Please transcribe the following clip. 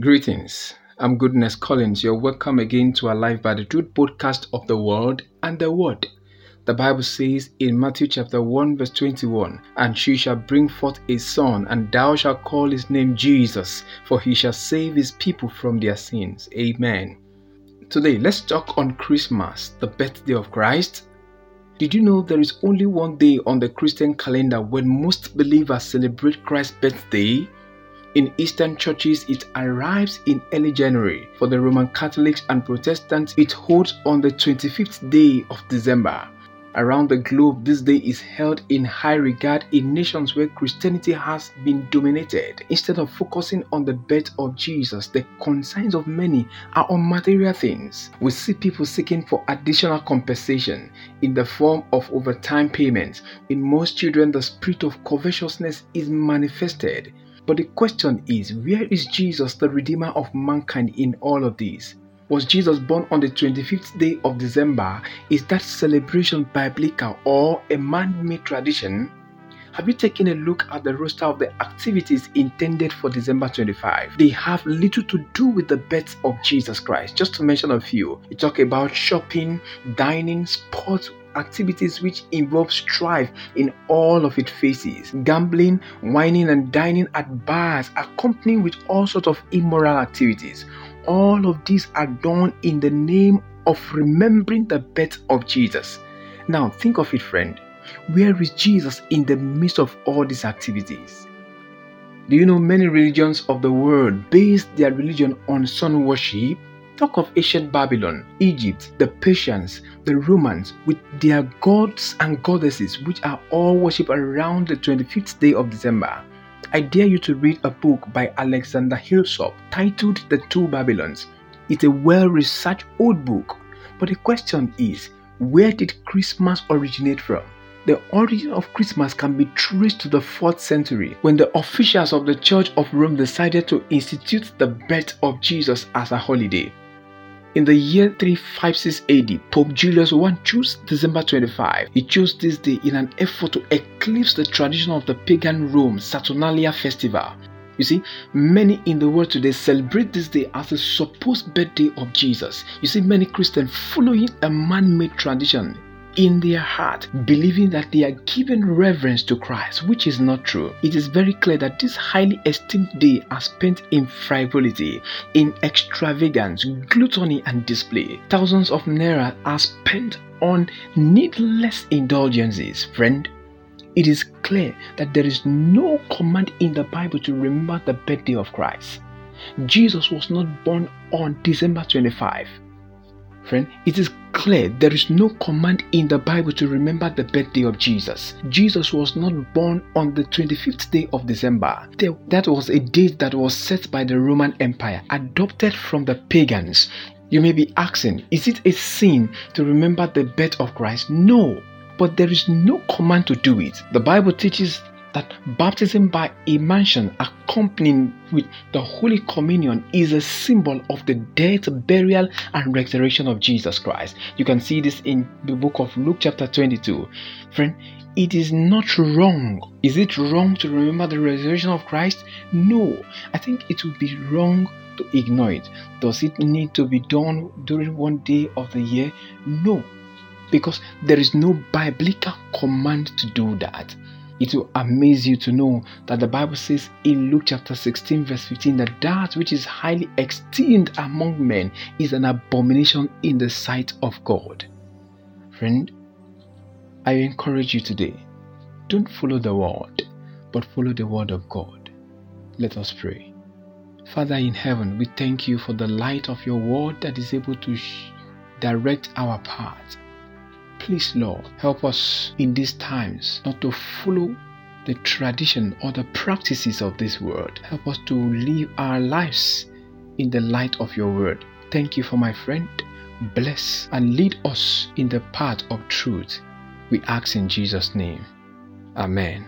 Greetings. I'm Goodness Collins. You're welcome again to our Alive by the Truth podcast of the Word and the Word. The Bible says in Matthew chapter 1, verse 21, And she shall bring forth a son, and thou shalt call his name Jesus, for he shall save his people from their sins. Amen. Today, let's talk on Christmas, the birthday of Christ. Did you know there is only one day on the Christian calendar when most believers celebrate Christ's birthday? In Eastern churches, it arrives in early January. For the Roman Catholics and Protestants, it holds on the 25th day of December. Around the globe, this day is held in high regard in nations where Christianity has been dominated. Instead of focusing on the birth of Jesus, the concerns of many are on material things. We see people seeking for additional compensation in the form of overtime payments. In most children, the spirit of covetousness is manifested. But the question is, where is Jesus, the Redeemer of mankind, in all of this? Was Jesus born on the 25th day of December? Is that celebration biblical or a man made tradition? Have you taken a look at the roster of the activities intended for December 25? They have little to do with the birth of Jesus Christ. Just to mention a few, you talk about shopping, dining, sports, activities which involve strife in all of its phases gambling, whining, and dining at bars, accompanied with all sorts of immoral activities. All of these are done in the name of remembering the birth of Jesus. Now, think of it, friend. Where is Jesus in the midst of all these activities? Do you know many religions of the world base their religion on sun worship? Talk of ancient Babylon, Egypt, the Persians, the Romans, with their gods and goddesses, which are all worshipped around the 25th day of December. I dare you to read a book by Alexander Hislop titled The Two Babylons. It's a well researched old book, but the question is where did Christmas originate from? The origin of Christmas can be traced to the 4th century when the officials of the Church of Rome decided to institute the birth of Jesus as a holiday. In the year 356 AD, Pope Julius I chose December 25. He chose this day in an effort to eclipse the tradition of the pagan Rome Saturnalia festival. You see, many in the world today celebrate this day as a supposed birthday of Jesus. You see, many Christians following a man made tradition in their heart, believing that they are giving reverence to Christ, which is not true. It is very clear that this highly esteemed day are spent in frivolity, in extravagance, gluttony, and display. Thousands of naira are spent on needless indulgences, friend. It is clear that there is no command in the Bible to remember the birthday of Christ. Jesus was not born on December 25. Friend, it is clear there is no command in the Bible to remember the birthday of Jesus. Jesus was not born on the 25th day of December. That was a date that was set by the Roman Empire, adopted from the pagans. You may be asking, is it a sin to remember the birth of Christ? No, but there is no command to do it. The Bible teaches that baptism by immersion accompanied with the Holy Communion is a symbol of the death, burial, and resurrection of Jesus Christ. You can see this in the book of Luke, chapter 22. Friend, it is not wrong. Is it wrong to remember the resurrection of Christ? No. I think it would be wrong to ignore it. Does it need to be done during one day of the year? No. Because there is no biblical command to do that. It will amaze you to know that the Bible says in Luke chapter 16, verse 15, that that which is highly esteemed among men is an abomination in the sight of God. Friend, I encourage you today don't follow the world, but follow the word of God. Let us pray. Father in heaven, we thank you for the light of your word that is able to direct our path. Please, Lord, help us in these times not to follow the tradition or the practices of this world. Help us to live our lives in the light of your word. Thank you for my friend. Bless and lead us in the path of truth. We ask in Jesus' name. Amen.